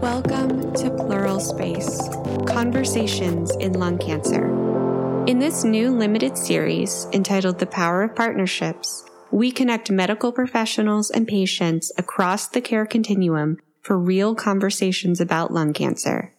Welcome to Pleural Space Conversations in Lung Cancer. In this new limited series entitled The Power of Partnerships, we connect medical professionals and patients across the care continuum for real conversations about lung cancer.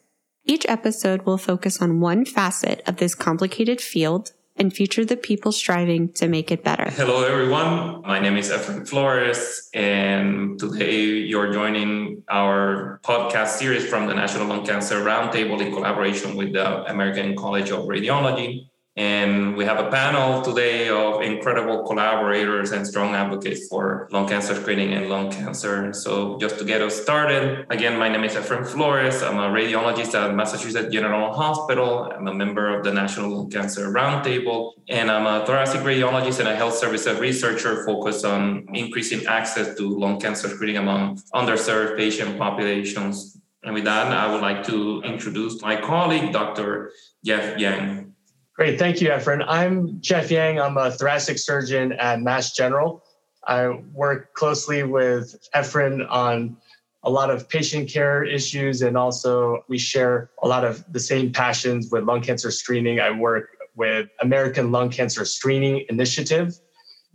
Each episode will focus on one facet of this complicated field and feature the people striving to make it better. Hello, everyone. My name is Efren Flores, and today you're joining our podcast series from the National Lung Cancer Roundtable in collaboration with the American College of Radiology. And we have a panel today of incredible collaborators and strong advocates for lung cancer screening and lung cancer. So, just to get us started, again, my name is Efren Flores. I'm a radiologist at Massachusetts General Hospital. I'm a member of the National Lung Cancer Roundtable, and I'm a thoracic radiologist and a health services researcher focused on increasing access to lung cancer screening among underserved patient populations. And with that, I would like to introduce my colleague, Dr. Jeff Yang. Great. Thank you, Efren. I'm Jeff Yang. I'm a thoracic surgeon at Mass General. I work closely with Efren on a lot of patient care issues, and also we share a lot of the same passions with lung cancer screening. I work with American Lung Cancer Screening Initiative.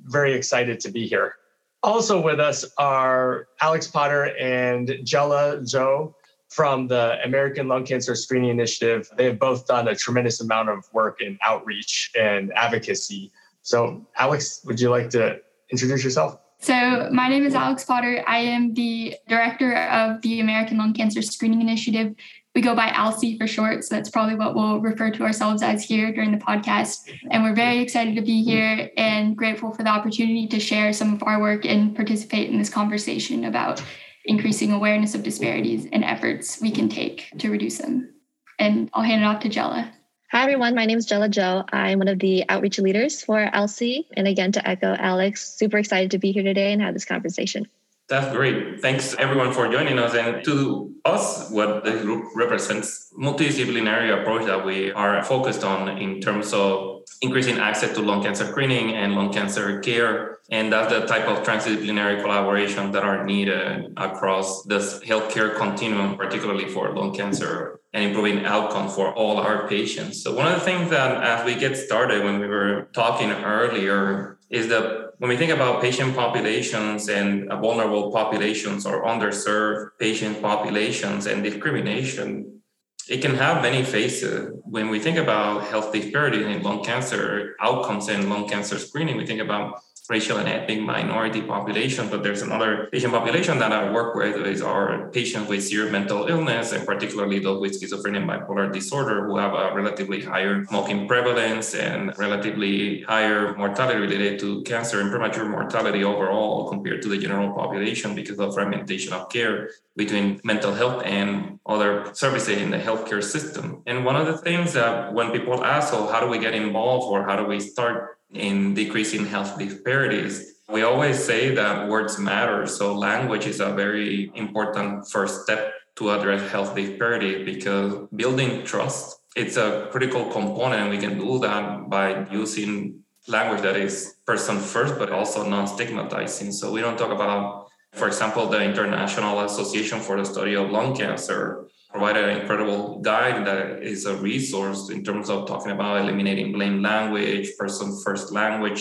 Very excited to be here. Also with us are Alex Potter and Jella Zhou from the American Lung Cancer Screening Initiative. They have both done a tremendous amount of work in outreach and advocacy. So, Alex, would you like to introduce yourself? So, my name is Alex Potter. I am the director of the American Lung Cancer Screening Initiative. We go by ALSCI for short, so that's probably what we'll refer to ourselves as here during the podcast. And we're very excited to be here and grateful for the opportunity to share some of our work and participate in this conversation about increasing awareness of disparities and efforts we can take to reduce them. And I'll hand it off to Jella. Hi, everyone. My name is Jella Zhou. I'm one of the outreach leaders for ALSCI. And again, to echo Alex, super excited to be here today and have this conversation. That's great. Thanks everyone for joining us. And to us, what the group represents multidisciplinary approach that we are focused on in terms of increasing access to lung cancer screening and lung cancer care. And that's the type of transdisciplinary collaboration that are needed across this healthcare continuum, particularly for lung cancer and improving outcome for all our patients. So one of the things that as we get started when we were talking earlier is that when we think about patient populations and vulnerable populations or underserved patient populations and discrimination, it can have many faces. When we think about health disparities in lung cancer outcomes and lung cancer screening, we think about racial and ethnic minority population, but there's another patient population that I work with is our patients with severe mental illness, and particularly those with schizophrenia and bipolar disorder who have a relatively higher smoking prevalence and relatively higher mortality related to cancer and premature mortality overall compared to the general population because of fragmentation of care between mental health and other services in the healthcare system. And one of the things that when people ask, so how do we get involved or how do we start in decreasing health disparities. We always say that words matter. So, language is a very important first step to address health disparities because building trust it's a critical component and we can do that by using language that is person first but also non-stigmatizing so we don't talk about for example the international association for the study of lung cancer provided an incredible guide that is a resource in terms of talking about eliminating blame language, person first language,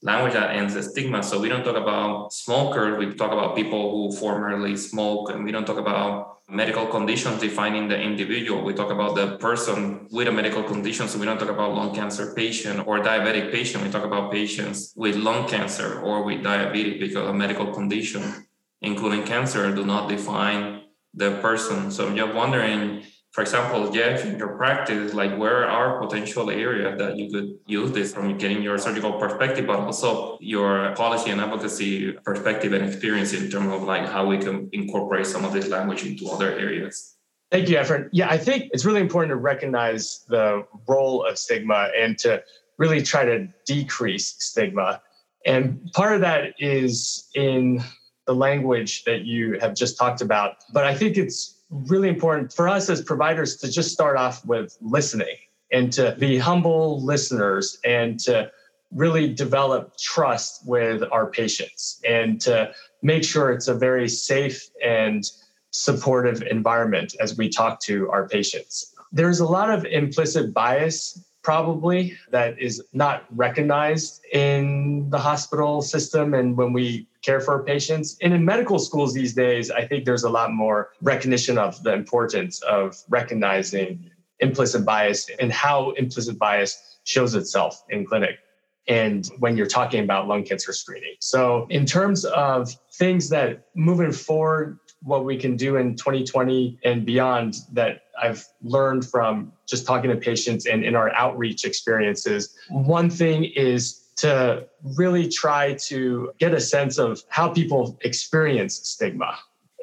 language that ends the stigma. So we don't talk about smokers, we talk about people who formerly smoke, and we don't talk about medical conditions defining the individual. We talk about the person with a medical condition. So we don't talk about lung cancer patient or diabetic patient. We talk about patients with lung cancer or with diabetes because a medical condition, including cancer, do not define the person. So I'm just wondering, for example, Jeff, in your practice, like where are potential areas that you could use this from getting your surgical perspective, but also your policy and advocacy perspective and experience in terms of like how we can incorporate some of this language into other areas. Thank you, Efren. Yeah, I think it's really important to recognize the role of stigma and to really try to decrease stigma. And part of that is in the language that you have just talked about. But I think it's really important for us as providers to just start off with listening and to be humble listeners and to really develop trust with our patients and to make sure it's a very safe and supportive environment as we talk to our patients. There's a lot of implicit bias probably that is not recognized in the hospital system and when we care for patients. And in medical schools these days, I think there's a lot more recognition of the importance of recognizing implicit bias and how implicit bias shows itself in clinic and when you're talking about lung cancer screening. So, in terms of things that moving forward, what we can do in 2020 and beyond that I've learned from just talking to patients and in our outreach experiences, one thing is to really try to get a sense of how people experience stigma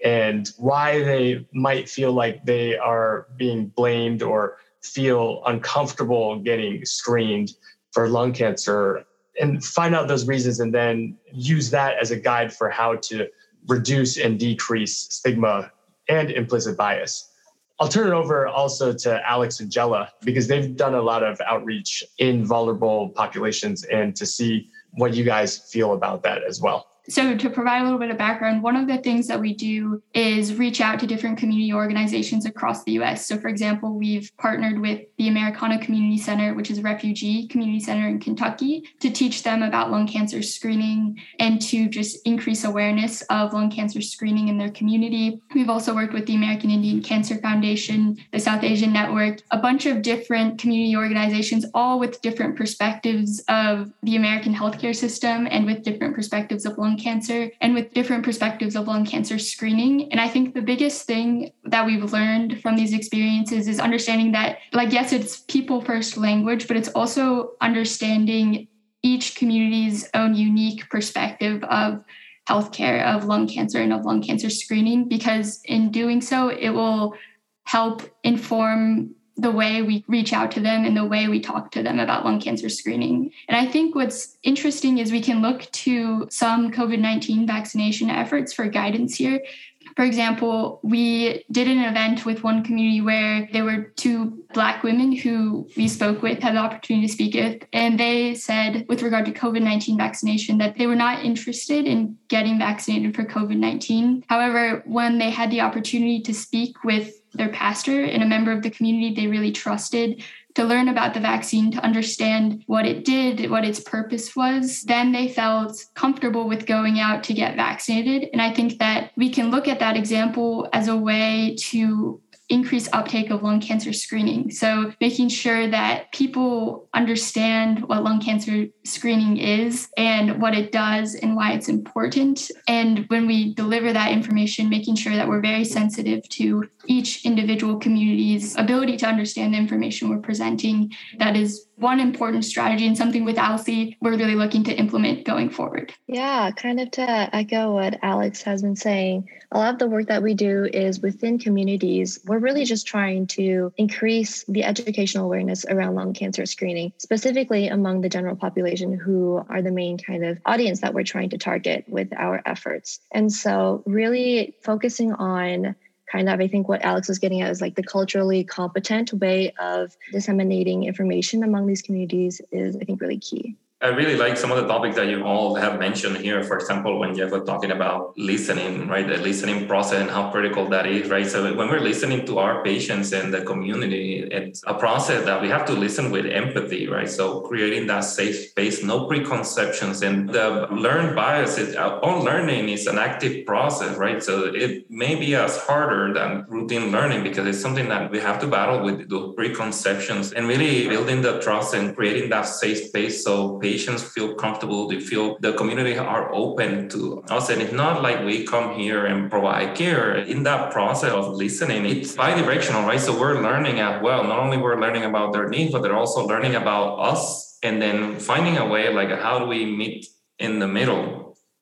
and why they might feel like they are being blamed or feel uncomfortable getting screened for lung cancer and find out those reasons and then use that as a guide for how to reduce and decrease stigma and implicit bias. I'll turn it over also to Alex and Jella because they've done a lot of outreach in vulnerable populations and to see what you guys feel about that as well. So, to provide a little bit of background, one of the things that we do is reach out to different community organizations across the US. So, for example, we've partnered with the Americana Community Center, which is a refugee community center in Kentucky, to teach them about lung cancer screening and to just increase awareness of lung cancer screening in their community. We've also worked with the American Indian Cancer Foundation, the South Asian Network, a bunch of different community organizations, all with different perspectives of the American healthcare system and with different perspectives of lung cancer and with different perspectives of lung cancer screening. And I think the biggest thing that we've learned from these experiences is understanding that, like, yes, it's people first language, but it's also understanding each community's own unique perspective of healthcare, of lung cancer, and of lung cancer screening, because in doing so, it will help inform the way we reach out to them and the way we talk to them about lung cancer screening. And I think what's interesting is we can look to some COVID 19 vaccination efforts for guidance here. For example, we did an event with one community where there were two Black women who we spoke with, had the opportunity to speak with, and they said, with regard to COVID 19 vaccination, that they were not interested in getting vaccinated for COVID 19. However, when they had the opportunity to speak with their pastor and a member of the community they really trusted to learn about the vaccine, to understand what it did, what its purpose was, then they felt comfortable with going out to get vaccinated. And I think that we can look at that example as a way to increase uptake of lung cancer screening. So, making sure that people understand what lung cancer screening is and what it does and why it's important. And when we deliver that information, making sure that we're very sensitive to each individual community's ability to understand the information we're presenting. That is one important strategy and something with ALSCI we're really looking to implement going forward. Yeah, kind of to echo what Alex has been saying, a lot of the work that we do is within communities. We're really just trying to increase the educational awareness around lung cancer screening, specifically among the general population who are the main kind of audience that we're trying to target with our efforts. And so, really focusing on kind of i think what alex was getting at is like the culturally competent way of disseminating information among these communities is i think really key I really like some of the topics that you all have mentioned here. For example, when Jeff was talking about listening, right? The listening process and how critical that is, right? So when we're listening to our patients and the community, it's a process that we have to listen with empathy, right? So creating that safe space, no preconceptions, and the learned bias is uh, on learning is an active process, right? So it may be as harder than routine learning because it's something that we have to battle with those preconceptions and really building the trust and creating that safe space so patients feel comfortable, they feel the community are open to us. And it's not like we come here and provide care. In that process of listening, it's bi-directional, right? So we're learning as well. Not only we're learning about their needs, but they're also learning about us and then finding a way like how do we meet in the middle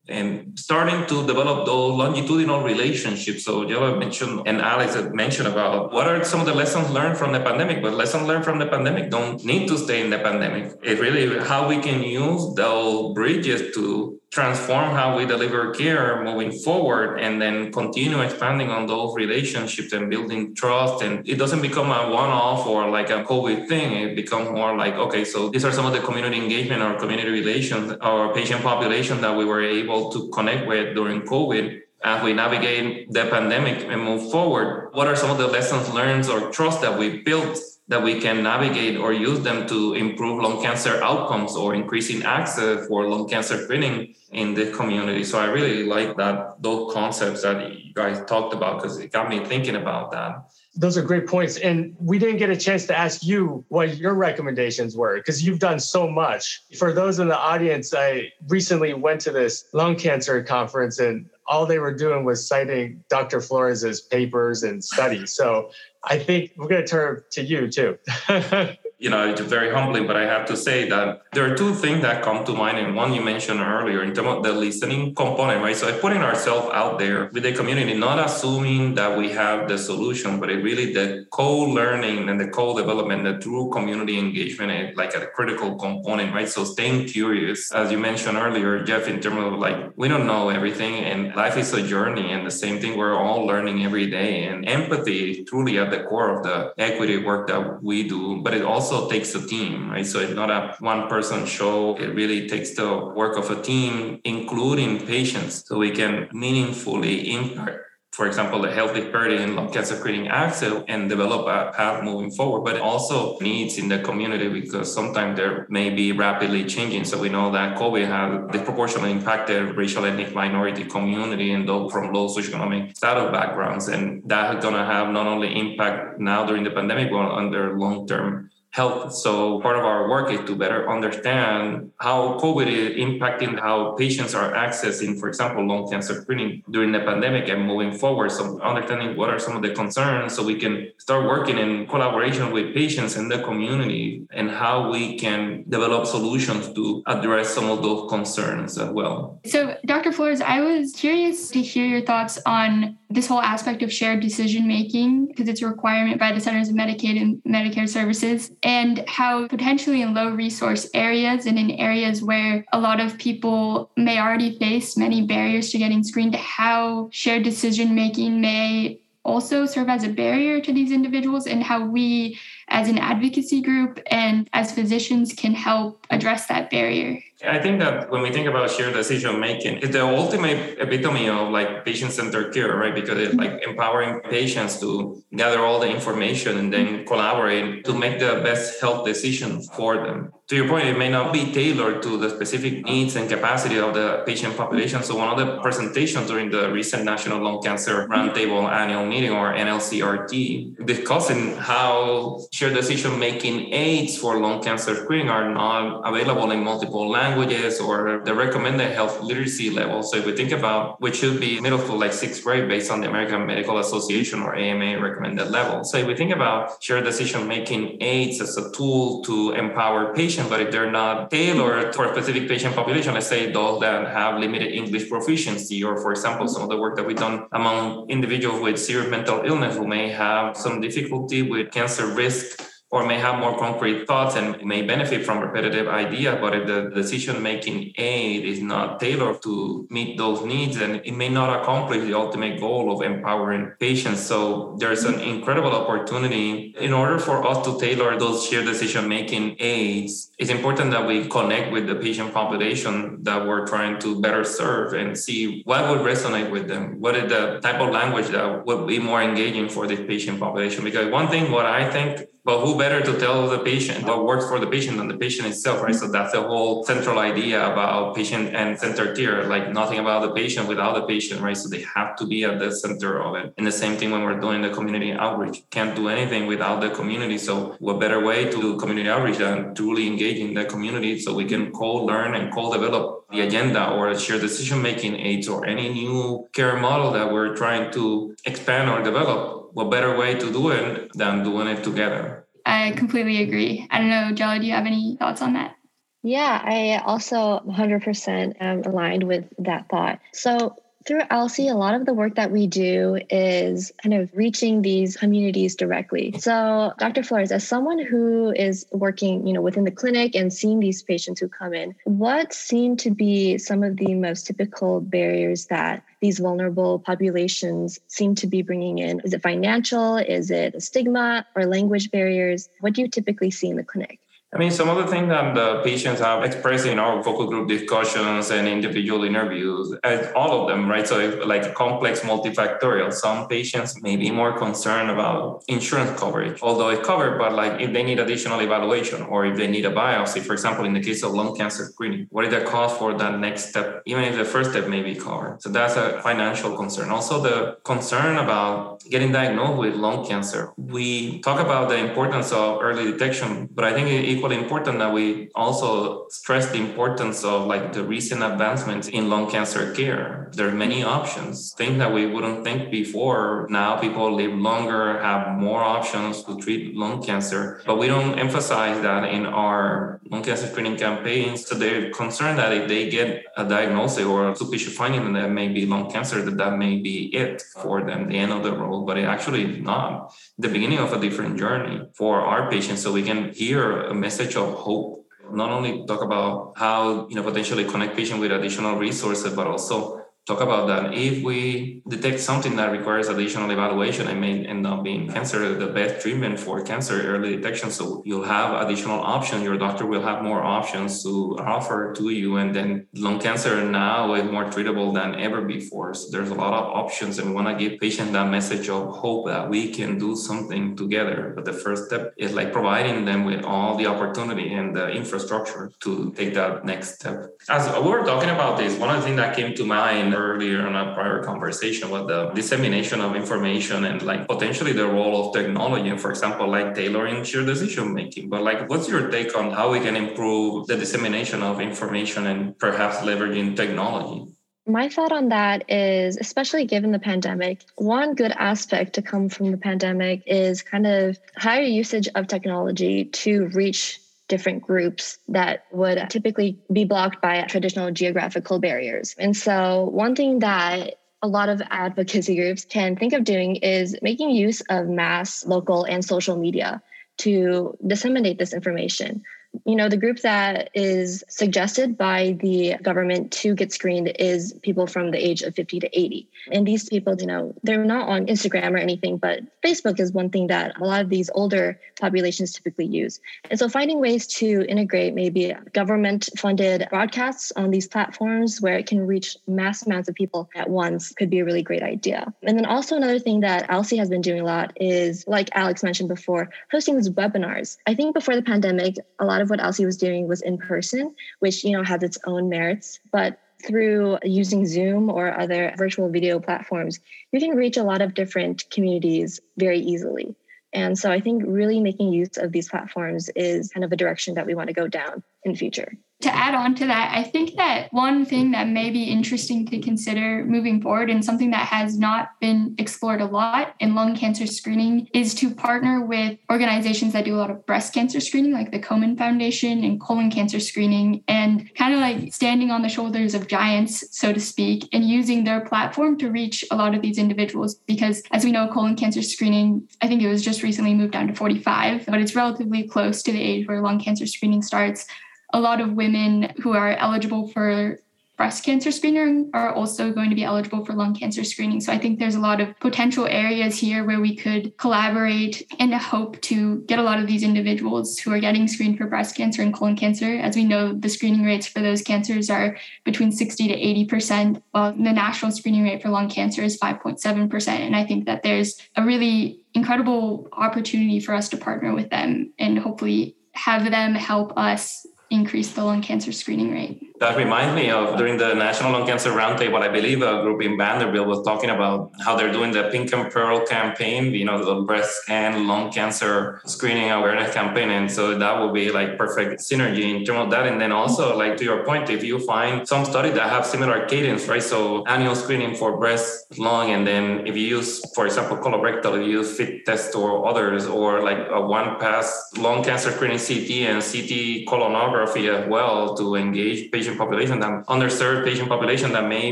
and starting to develop those longitudinal relationships. So Jella mentioned and Alex had mentioned about what are some of the lessons learned from the pandemic, but lessons learned from the pandemic don't need to stay in the pandemic. It really how we can use those bridges to transform how we deliver care moving forward and then continue expanding on those relationships and building trust. And it doesn't become a one-off or like a covid thing. It becomes more like okay so these are some of the community engagement or community relations or patient population that we were able to connect with during covid as we navigate the pandemic and move forward. What are some of the lessons learned or trust that we built that we can navigate or use them to improve lung cancer outcomes or increasing access for lung cancer screening in the community. So I really like that those concepts that you guys talked about because it got me thinking about that. Those are great points. And we didn't get a chance to ask you what your recommendations were because you've done so much. For those in the audience, I recently went to this lung cancer conference and all they were doing was citing Dr. Flores's papers and studies. So I think we're going to turn to you too. you know, it's very humbling, but I have to say that there are two things that come to mind. And one you mentioned earlier in terms of the listening component, right? So putting ourselves out there with the community, not assuming that we have the solution, but it really the co-learning and the co-development, the true community engagement is like a critical component, right? So staying curious, as you mentioned earlier, Jeff, in terms of like, we don't know everything and life is a journey and the same thing, we're all learning every day. And empathy truly at the core of the equity work that we do, but it also also takes a team, right? So it's not a one person show. It really takes the work of a team, including patients, so we can meaningfully impact for example, the health disparity in lung cancer screening access and develop a path moving forward, but also needs in the community because sometimes there may be rapidly changing. So we know that COVID has disproportionately impacted racial ethnic minority community and those from low socioeconomic status backgrounds. And that is going to have not only impact now during the pandemic, but under long term health. So part of our work is to better understand how COVID is impacting how patients are accessing, for example, lung cancer screening during the pandemic and moving forward. So understanding what are some of the concerns so we can start working in collaboration with patients and the community and how we can develop solutions to address some of those concerns as well. So Dr. Flores, I was curious to hear your thoughts on this whole aspect of shared decision making because it's a requirement by the Centers of Medicaid and Medicare Services and how potentially in low resource areas and in areas where a lot of people may already face many barriers to getting screened, how shared decision making may also serve as a barrier to these individuals and how we as an advocacy group and as physicians can help address that barrier I think that when we think about shared decision making, it's the ultimate epitome of like patient centered care, right? Because it's like empowering patients to gather all the information and then collaborate to make the best health decision for them. To your point, it may not be tailored to the specific needs and capacity of the patient population. So, one of the presentations during the recent National Lung Cancer Roundtable annual meeting or NLCRT discussing how shared decision making aids for lung cancer screening are not available in multiple languages or the recommended health literacy level. So if we think about which should be middle school, like sixth grade, based on the American Medical Association or AMA recommended level. So if we think about shared decision making aids as a tool to empower patients, but if they're not tailored for a specific patient population, let's say those that have limited English proficiency, or for example, some of the work that we've done among individuals with serious mental illness who may have some difficulty with cancer risk or may have more concrete thoughts and may benefit from repetitive ideas, but if the decision making aid is not tailored to meet those needs, then it may not accomplish the ultimate goal of empowering patients. So there's an incredible opportunity. In order for us to tailor those shared decision making aids, it's important that we connect with the patient population that we're trying to better serve and see what would resonate with them. What is the type of language that would be more engaging for this patient population? Because one thing, what I think but who better to tell the patient what works for the patient than the patient itself, right? So that's the whole central idea about patient and center care, like nothing about the patient without the patient, right? So they have to be at the center of it. And the same thing when we're doing the community outreach, can't do anything without the community. So what better way to do community outreach than truly engaging the community so we can co-learn and co-develop the agenda or share decision making aids or any new care model that we're trying to expand or develop what better way to do it than doing it together? I completely agree. I don't know, Jelly, do you have any thoughts on that? Yeah, I also 100% am um, aligned with that thought. So through ALSCI, a lot of the work that we do is kind of reaching these communities directly. So, Dr. Flores, as someone who is working, you know, within the clinic and seeing these patients who come in, what seem to be some of the most typical barriers that these vulnerable populations seem to be bringing in? Is it financial? Is it stigma or language barriers? What do you typically see in the clinic? I mean, some of the things that um, the patients have expressed in our focal group discussions and individual interviews, uh, all of them, right? So, if, like complex multifactorial, some patients may be more concerned about insurance coverage, although it's covered, but like if they need additional evaluation or if they need a biopsy, for example, in the case of lung cancer screening, what is the cost for that next step, even if the first step may be covered? So, that's a financial concern. Also, the concern about getting diagnosed with lung cancer. We talk about the importance of early detection, but I think it equally important that we also stress the importance of like the recent advancements in lung cancer care. There are many options, things that we wouldn't think before. Now people live longer, have more options to treat lung cancer, but we don't emphasize that in our lung cancer screening campaigns. So they're concerned that if they get a diagnosis or a suspicious finding that may be lung cancer, that that may be it for them, the end of the road, but it actually is not the beginning of a different journey for our patients. So we can hear a message of hope. Not only talk about how you know potentially connect patient with additional resources but also talk about that. If we detect something that requires additional evaluation, it may end up being cancer, the best treatment for cancer early detection. So you'll have additional options. Your doctor will have more options to offer to you. And then lung cancer now is more treatable than ever before. So there's a lot of options, and we want to give patients that message of hope that we can do something together. But the first step is like providing them with all the opportunity and the infrastructure to take that next step. As we were talking about this, one of the things that came to mind earlier in a prior conversation was the dissemination of information and like potentially the role of technology. And for example like tailoring your decision making. But like what's your take on how we can improve the dissemination of information and perhaps leveraging technology? My thought on that is, especially given the pandemic, one good aspect to come from the pandemic is kind of higher usage of technology to reach different groups that would typically be blocked by traditional geographical barriers. And so, one thing that a lot of advocacy groups can think of doing is making use of mass, local, and social media to disseminate this information you know, the group that is suggested by the government to get screened is people from the age of 50 to 80. And these people, you know, they're not on Instagram or anything, but Facebook is one thing that a lot of these older populations typically use. And so finding ways to integrate maybe government funded broadcasts on these platforms where it can reach mass amounts of people at once could be a really great idea. And then also another thing that ALSCI has been doing a lot is, like Alex mentioned before, hosting these webinars. I think before the pandemic, a lot of what ALSCI was doing was in person, which you know has its own merits, but through using Zoom or other virtual video platforms, you can reach a lot of different communities very easily. And so I think really making use of these platforms is kind of a direction that we want to go down in future to add on to that, I think that one thing that may be interesting to consider moving forward and something that has not been explored a lot in lung cancer screening is to partner with organizations that do a lot of breast cancer screening, like the Komen Foundation and colon cancer screening, and kind of like standing on the shoulders of giants, so to speak, and using their platform to reach a lot of these individuals. Because as we know, colon cancer screening, I think it was just recently moved down to 45, but it's relatively close to the age where lung cancer screening starts a lot of women who are eligible for breast cancer screening are also going to be eligible for lung cancer screening. So I think there's a lot of potential areas here where we could collaborate and hope to get a lot of these individuals who are getting screened for breast cancer and colon cancer. As we know, the screening rates for those cancers are between 60 to 80%, while the national screening rate for lung cancer is 5.7%. And I think that there's a really incredible opportunity for us to partner with them and hopefully have them help us increase the lung cancer screening rate. That reminds me of during the National Lung Cancer Roundtable, I believe a group in Vanderbilt was talking about how they're doing the Pink and Pearl campaign, you know, the breast and lung cancer screening awareness campaign. And so that would be like perfect synergy in terms of that. And then also, like to your point, if you find some studies that have similar cadence, right? So annual screening for breast, lung, and then if you use, for example, colorectal, you use FIT test or others, or like a one pass lung cancer screening CT and CT colonography as well to engage patient population, that underserved patient population that may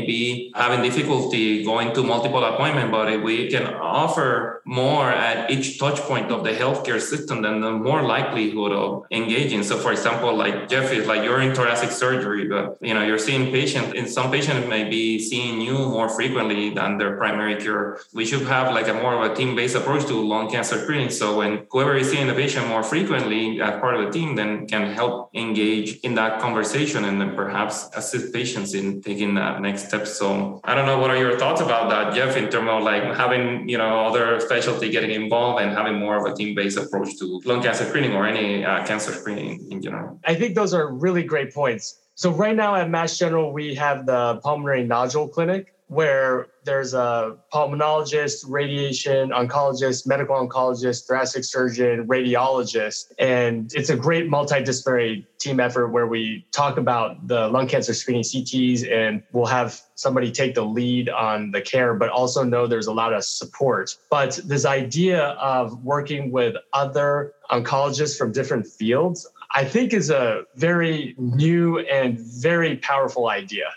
be having difficulty going to multiple appointments. But if we can offer more at each touch point of the healthcare system, then the more likelihood of engaging. So, for example, like Jeff is like you're in thoracic surgery, but you know you're seeing patients. and some patients may be seeing you more frequently than their primary care. We should have like a more of a team-based approach to lung cancer screening. So when whoever is seeing the patient more frequently as part of the team, then can help engage in that conversation and then perhaps assist patients in taking that next step. So I don't know what are your thoughts about that, Jeff, in terms of like having you know other specialty getting involved and having more of a team-based approach to lung cancer screening or any uh, cancer screening in general. I think those are really great points. So right now at Mass General, we have the pulmonary nodule clinic where there's a pulmonologist, radiation oncologist, medical oncologist, thoracic surgeon, radiologist. And it's a great multidisciplinary team effort where we talk about the lung cancer screening CTs and we'll have somebody take the lead on the care, but also know there's a lot of support. But this idea of working with other oncologists from different fields, I think is a very new and very powerful idea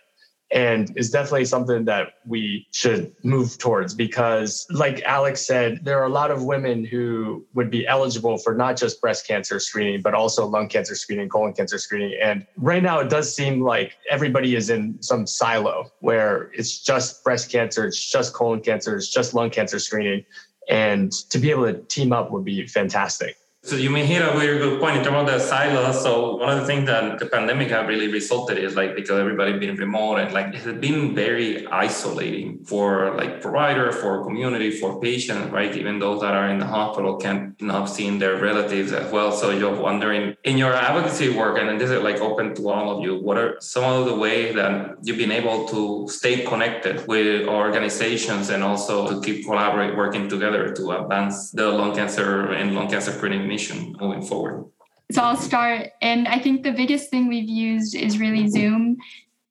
and is definitely something that we should move towards because like alex said there are a lot of women who would be eligible for not just breast cancer screening but also lung cancer screening colon cancer screening. And right now it does seem like everybody is in some silo where it's just breast cancer it's just colon cancer it's just lung cancer screening. And to be able to team up would be fantastic so you may hit a very good point in terms of the silos. So one of the things that the pandemic have really resulted is like because everybody been remote and like it has been very isolating for like provider, for community, for patients, right? Even those that are in the hospital can not not see their relatives as well. So you're wondering in your advocacy work, and this is like open to all of you, what are some of the ways that you've been able to stay connected with organizations and also to keep collaborate working together to advance the lung cancer and lung cancer screening mission moving forward? So I'll start. And I think the biggest thing we've used is really Zoom.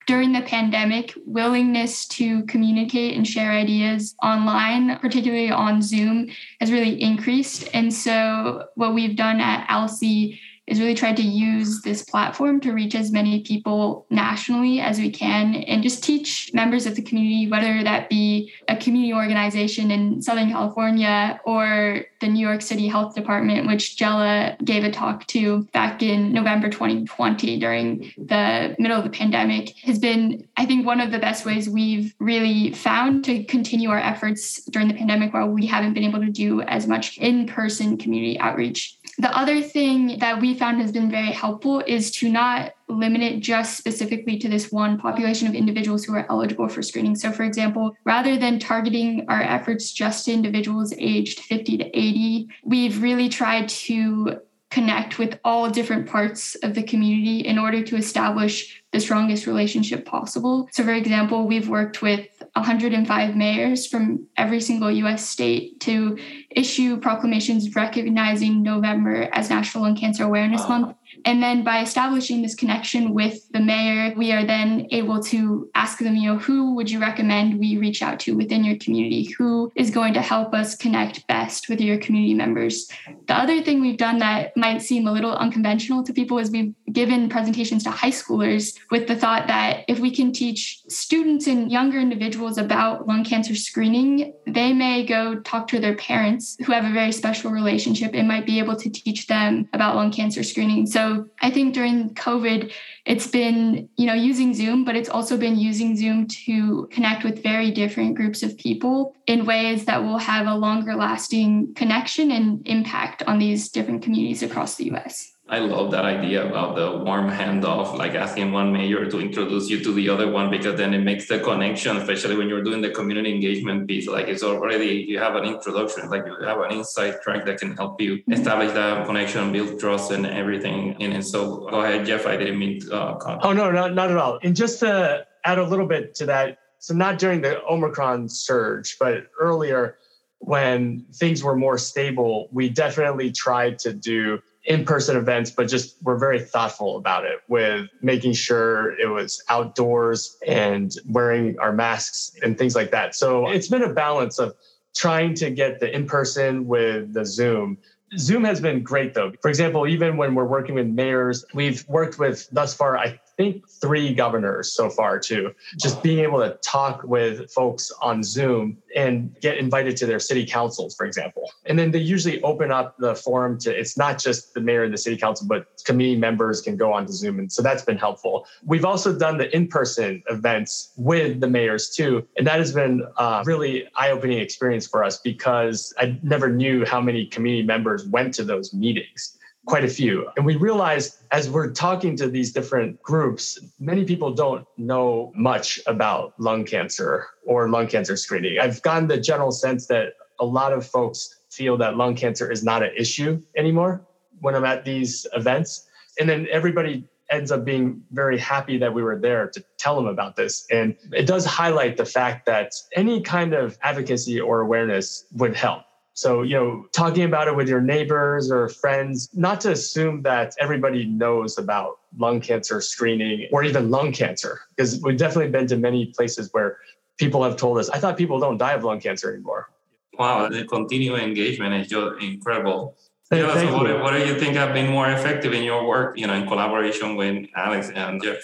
During the pandemic, willingness to communicate and share ideas online, particularly on Zoom, has really increased. And so, what we've done at ALSCI is really tried to use this platform to reach as many people nationally as we can and just teach members of the community, whether that be a community organization in Southern California or the New York City Health Department, which Jella gave a talk to back in November 2020 during the middle of the pandemic, has been, I think, one of the best ways we've really found to continue our efforts during the pandemic while we haven't been able to do as much in person community outreach the other thing that we found has been very helpful is to not limit it just specifically to this one population of individuals who are eligible for screening. So, for example, rather than targeting our efforts just to individuals aged 50 to 80, we've really tried to connect with all different parts of the community in order to establish the strongest relationship possible. So, for example, we've worked with 105 mayors from every single US state to issue proclamations recognizing November as National Lung Cancer Awareness Month and then by establishing this connection with the mayor, we are then able to ask them, you know, who would you recommend we reach out to within your community? Who is going to help us connect best with your community members? The other thing we've done that might seem a little unconventional to people is we've given presentations to high schoolers with the thought that if we can teach students and younger individuals about lung cancer screening, they may go talk to their parents who have a very special relationship and might be able to teach them about lung cancer screening. So so I think during COVID, it's been, you know, using Zoom, but it's also been using Zoom to connect with very different groups of people in ways that will have a longer lasting connection and impact on these different communities across the US. I love that idea about the warm handoff, like asking one mayor to introduce you to the other one, because then it makes the connection, especially when you're doing the community engagement piece. Like it's already, you have an introduction, like you have an insight track that can help you mm-hmm. establish that connection, build trust, and everything in it. So go ahead, Jeff. I didn't mean to. Uh, oh, no, not, not at all. And just to add a little bit to that, so not during the Omicron surge, but earlier when things were more stable, we definitely tried to do in-person events but just we're very thoughtful about it with making sure it was outdoors and wearing our masks and things like that. So it's been a balance of trying to get the in-person with the zoom. Zoom has been great though. For example even when we're working with mayors we've worked with thus far i think, three governors so far, too. Just being able to talk with folks on Zoom and get invited to their city councils, for example. And then they usually open up the forum to it's not just the mayor and the city council, but committee members can go on to Zoom. And so that's been helpful. We've also done the in person events with the mayors too. And that has been a really eye opening experience for us because I never knew how many community members went to those meetings quite a few. And we realized as we're talking to these different groups, many people don't know much about lung cancer or lung cancer screening. I've gotten the general sense that a lot of folks feel that lung cancer is not an issue anymore when I'm at these events. And then everybody ends up being very happy that we were there to tell them about this. And it does highlight the fact that any kind of advocacy or awareness would help. So, you know, talking about it with your neighbors or friends, not to assume that everybody knows about lung cancer screening or even lung cancer, because we've definitely been to many places where people have told us, I thought people don't die of lung cancer anymore. Wow, the continued engagement is just incredible. Yeah, so what, what do you think have been more effective in your work, you know, in collaboration with Alex and Jeff?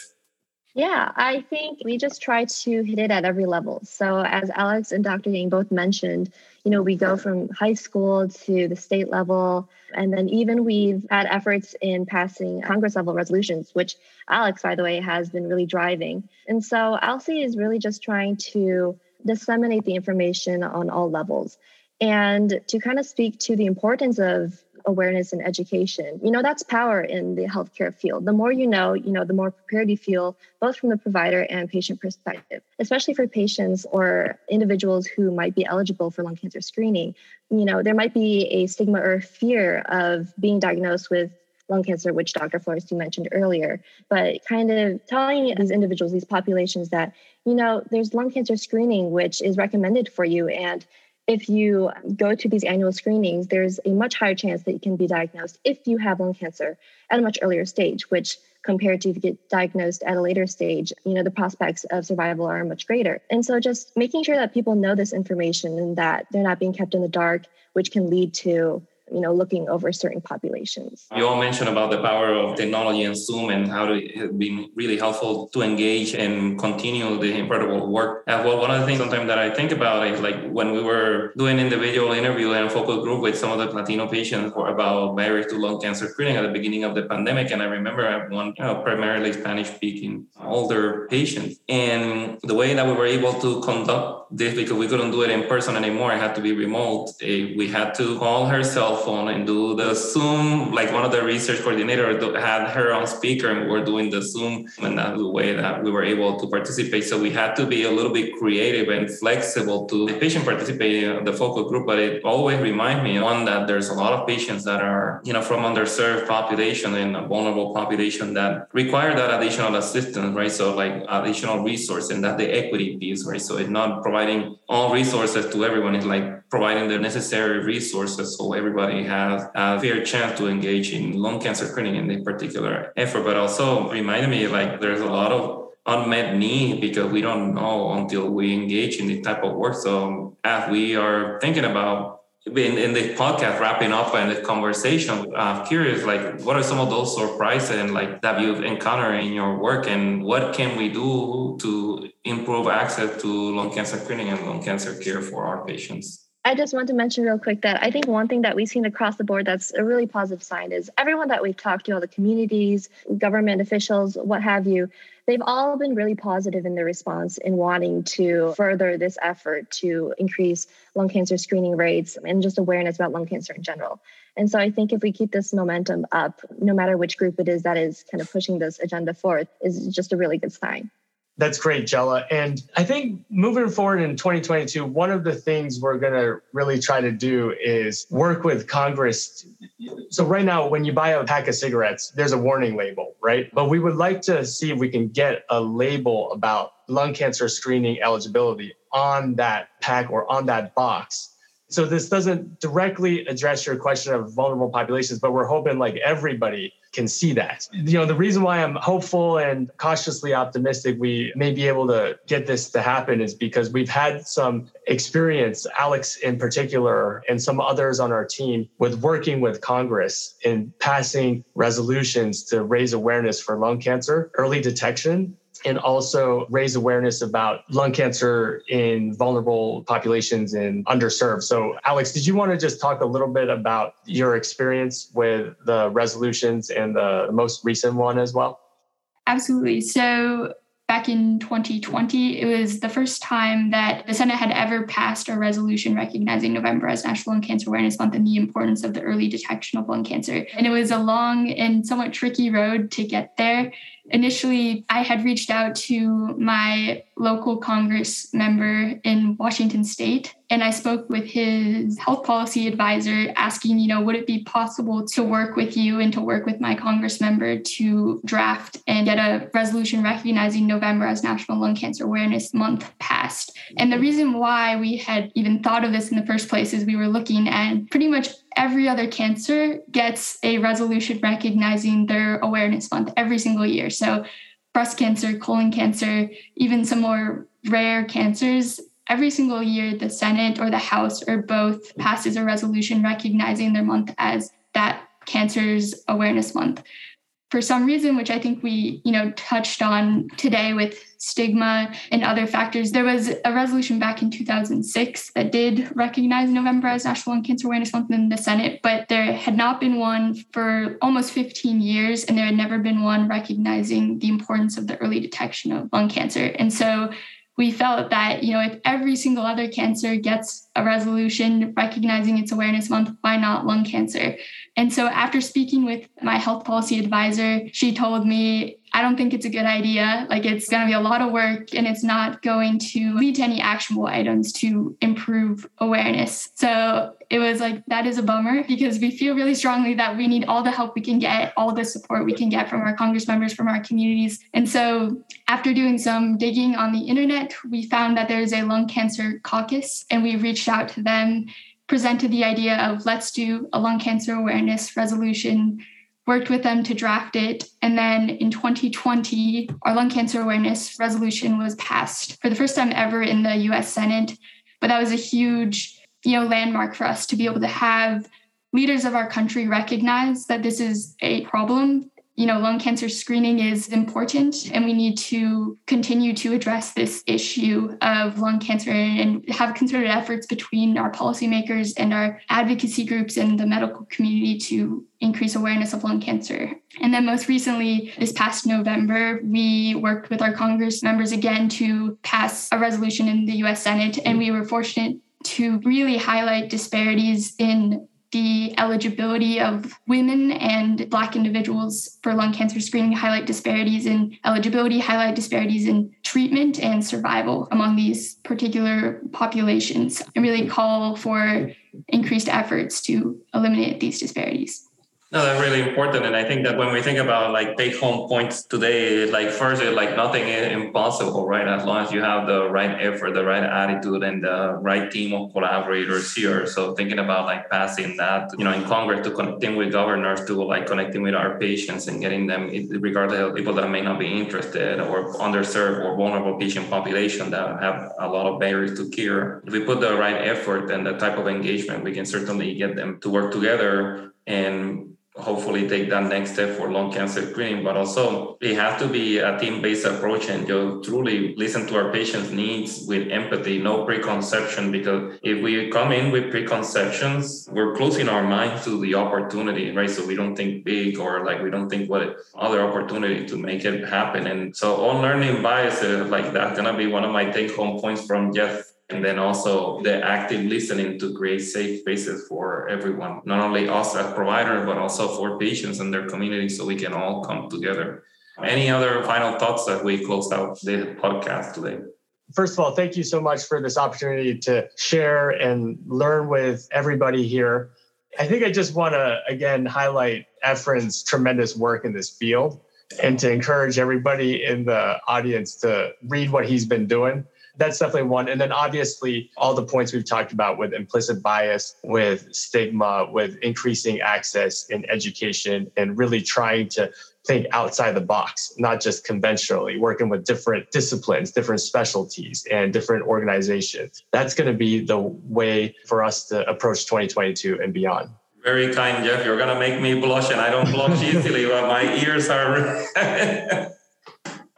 Yeah, I think we just try to hit it at every level. So, as Alex and Dr. Yang both mentioned, you know, we go from high school to the state level. And then even we've had efforts in passing Congress level resolutions, which Alex, by the way, has been really driving. And so, ALSCI is really just trying to disseminate the information on all levels and to kind of speak to the importance of awareness and education. You know, that's power in the healthcare field. The more you know, you know, the more prepared you feel, both from the provider and patient perspective, especially for patients or individuals who might be eligible for lung cancer screening. You know, there might be a stigma or fear of being diagnosed with lung cancer, which Dr. Flores you mentioned earlier, but kind of telling these individuals, these populations that, you know, there's lung cancer screening, which is recommended for you. And if you go to these annual screenings, there's a much higher chance that you can be diagnosed if you have lung cancer at a much earlier stage, which compared to if you get diagnosed at a later stage, you know, the prospects of survival are much greater. And so just making sure that people know this information and that they're not being kept in the dark, which can lead to you know looking over certain populations You all mentioned about the power of technology and Zoom and how it has been really helpful to engage and continue the incredible work. Uh, well, one of the things sometimes that I think about is like when we were doing individual interview and focus group with some of the Latino patients about barriers to lung cancer screening at the beginning of the pandemic. And I remember I had one you know, primarily Spanish speaking older patients. And the way that we were able to conduct this because we couldn't do it in person anymore, it had to be remote. eh, We had to call her phone and do the Zoom, like one of the research coordinators had her on speaker and we were doing the Zoom. And that's the way that we were able to participate. So we had to be a little bit creative and flexible to the patient participating in the focal group. But it always reminds me, one, that there's a lot of patients that are, you know, from underserved population and a vulnerable population that require that additional assistance, right? So like additional resource and that the equity piece, right? So it's not providing all resources to everyone. It's like providing the necessary resources so everybody has a fair chance to engage in lung cancer screening in this particular effort. But also reminded me like there's a lot of unmet need because we don't know until we engage in this type of work. So as we are thinking about in, in the podcast wrapping up and the conversation i'm curious like what are some of those surprises and like that you've encountered in your work and what can we do to improve access to lung cancer screening and lung cancer care for our patients I just want to mention real quick that I think one thing that we've seen across the board that's a really positive sign is everyone that we've talked to, all the communities, government officials, what have you, they've all been really positive in their response in wanting to further this effort to increase lung cancer screening rates and just awareness about lung cancer in general. And so I think if we keep this momentum up, no matter which group it is that is kind of pushing this agenda forth, is just a really good sign. That's great, Jella. And I think moving forward in 2022, one of the things we're going to really try to do is work with Congress. So, right now, when you buy a pack of cigarettes, there's a warning label, right? But we would like to see if we can get a label about lung cancer screening eligibility on that pack or on that box. So, this doesn't directly address your question of vulnerable populations, but we're hoping like everybody can see that. You know, the reason why I'm hopeful and cautiously optimistic we may be able to get this to happen is because we've had some experience, Alex in particular, and some others on our team, with working with Congress in passing resolutions to raise awareness for lung cancer, early detection, and also raise awareness about lung cancer in vulnerable populations and underserved. So, Alex, did you want to just talk a little bit about your experience with the resolutions and the most recent one as well? Absolutely. So, back in 2020, it was the first time that the Senate had ever passed a resolution recognizing November as National Lung Cancer Awareness Month and the importance of the early detection of lung cancer. And it was a long and somewhat tricky road to get there initially I had reached out to my local Congress member in Washington state and I spoke with his health policy advisor asking, you know, would it be possible to work with you and to work with my Congress member to draft and get a resolution recognizing November as National Lung Cancer Awareness Month passed. And the reason why we had even thought of this in the first place is we were looking at pretty much every other cancer gets a resolution recognizing their awareness month every single year. So, breast cancer, colon cancer, even some more rare cancers, every single year the Senate or the House or both passes a resolution recognizing their month as that cancer's awareness month for some reason, which I think we, you know, touched on today with stigma and other factors, there was a resolution back in 2006 that did recognize November as National Lung Cancer Awareness Month in the Senate, but there had not been one for almost 15 years, and there had never been one recognizing the importance of the early detection of lung cancer. And so we felt that you know if every single other cancer gets a resolution recognizing its awareness month why not lung cancer and so after speaking with my health policy advisor she told me I don't think it's a good idea. Like it's going to be a lot of work and it's not going to lead to any actionable items to improve awareness. So it was like, that is a bummer because we feel really strongly that we need all the help we can get, all the support we can get from our Congress members, from our communities. And so after doing some digging on the internet, we found that there's a lung cancer caucus and we reached out to them presented the idea of let's do a lung cancer awareness resolution worked with them to draft it. And then in 2020, our lung cancer awareness resolution was passed for the first time ever in the US Senate. But that was a huge, you know, landmark for us to be able to have leaders of our country recognize that this is a problem you know, lung cancer screening is important and we need to continue to address this issue of lung cancer and have concerted efforts between our policymakers and our advocacy groups and the medical community to increase awareness of lung cancer. And then most recently, this past November, we worked with our Congress members again to pass a resolution in the US Senate and we were fortunate to really highlight disparities in the eligibility of women and Black individuals for lung cancer screening, highlight disparities in eligibility, highlight disparities in treatment and survival among these particular populations, and really call for increased efforts to eliminate these disparities. No, that's really important. And I think that when we think about like take home points today, like first, like nothing is impossible, right? As long as you have the right effort, the right attitude, and the right team of collaborators here. So thinking about like passing that, you know, in Congress to connecting with governors to like connecting with our patients and getting them, regardless of people that may not be interested or underserved or vulnerable patient population that have a lot of barriers to care. If we put the right effort and the type of engagement, we can certainly get them to work together and hopefully take that next step for lung cancer screening, but also it has to be a team-based approach and you truly listen to our patients' needs with empathy, no preconception, because if we come in with preconceptions, we're closing our minds to the opportunity, right? So we don't think big or like we don't think what other opportunity to make it happen. And so on learning biases, like that's gonna be one of my take-home points from Jeff and then also the active listening to create safe spaces for everyone not only us as providers but also for patients and their community so we can all come together. Any other final thoughts that we close out the podcast today? First of all, thank you so much for this opportunity to share and learn with everybody here. I think I just want to again highlight Efren's tremendous work in this field and to encourage everybody in the audience to read what he's been doing that's definitely one. And then obviously, all the points we've talked about with implicit bias, with stigma, with increasing access in education, and really trying to think outside the box, not just conventionally, working with different disciplines, different specialties, and different organizations. That's going to be the way for us to approach 2022 and beyond. Very kind, Jeff. You're going to make me blush, and I don't blush easily, but my ears are.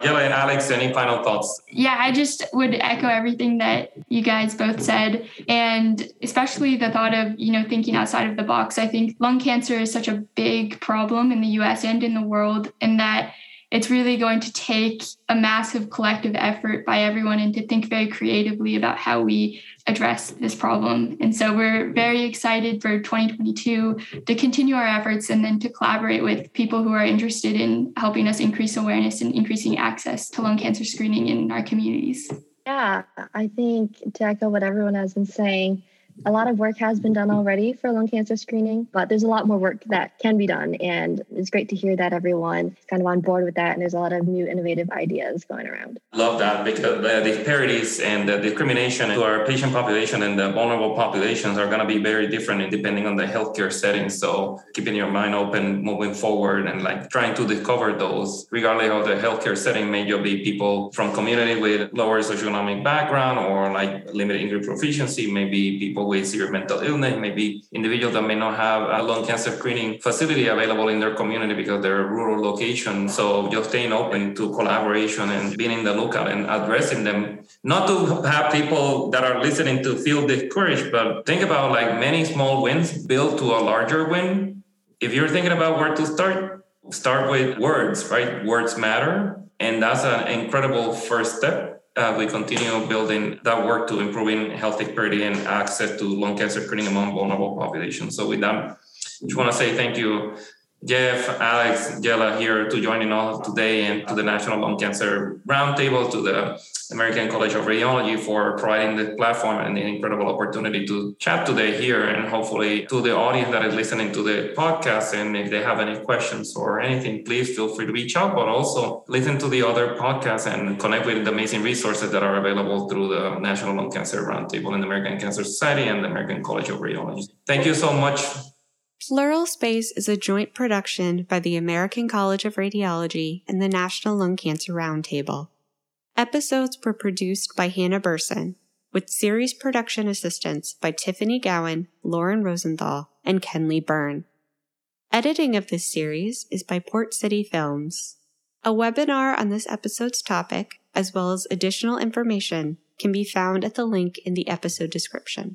Yella and Alex, any final thoughts? Yeah, I just would echo everything that you guys both said. And especially the thought of, you know, thinking outside of the box. I think lung cancer is such a big problem in the US and in the world, and that it's really going to take a massive collective effort by everyone and to think very creatively about how we address this problem. And so we're very excited for 2022 to continue our efforts and then to collaborate with people who are interested in helping us increase awareness and increasing access to lung cancer screening in our communities. Yeah, I think to echo what everyone has been saying, a lot of work has been done already for lung cancer screening, but there's a lot more work that can be done. And it's great to hear that everyone is kind of on board with that. And there's a lot of new innovative ideas going around. Love that because uh, the disparities and the discrimination to our patient population and the vulnerable populations are going to be very different depending on the healthcare setting. So keeping your mind open, moving forward, and like trying to discover those, regardless of the healthcare setting, may be people from community with lower socioeconomic background or like limited English proficiency, maybe people with severe mental illness, maybe individuals that may not have a lung cancer screening facility available in their community because they're a rural location. So just staying open to collaboration and being in the lookout and addressing them. Not to have people that are listening to feel discouraged, but think about like many small wins build to a larger win. If you're thinking about where to start, start with words, right? Words matter. And that's an incredible first step uh, we continue building that work to improving health equity and access to lung cancer screening among vulnerable populations. So with that, I just want to say thank you Jeff, Alex, Yella here to joining us today and to the National Lung Cancer Roundtable, to the American College of Radiology for providing the platform and the incredible opportunity to chat today here and hopefully to the audience that is listening to the podcast. And if they have any questions or anything, please feel free to reach out, but also listen to the other podcasts and connect with the amazing resources that are available through the National Lung Cancer Roundtable and the American Cancer Society and the American College of Radiology. Thank you so much Pleural Space is a joint production by the American College of Radiology and the National Lung Cancer Roundtable. Episodes were produced by Hannah Burson, with series production assistance by Tiffany Gowan, Lauren Rosenthal, and Kenley Byrne. Editing of this series is by Port City Films. A webinar on this episode's topic, as well as additional information, can be found at the link in the episode description.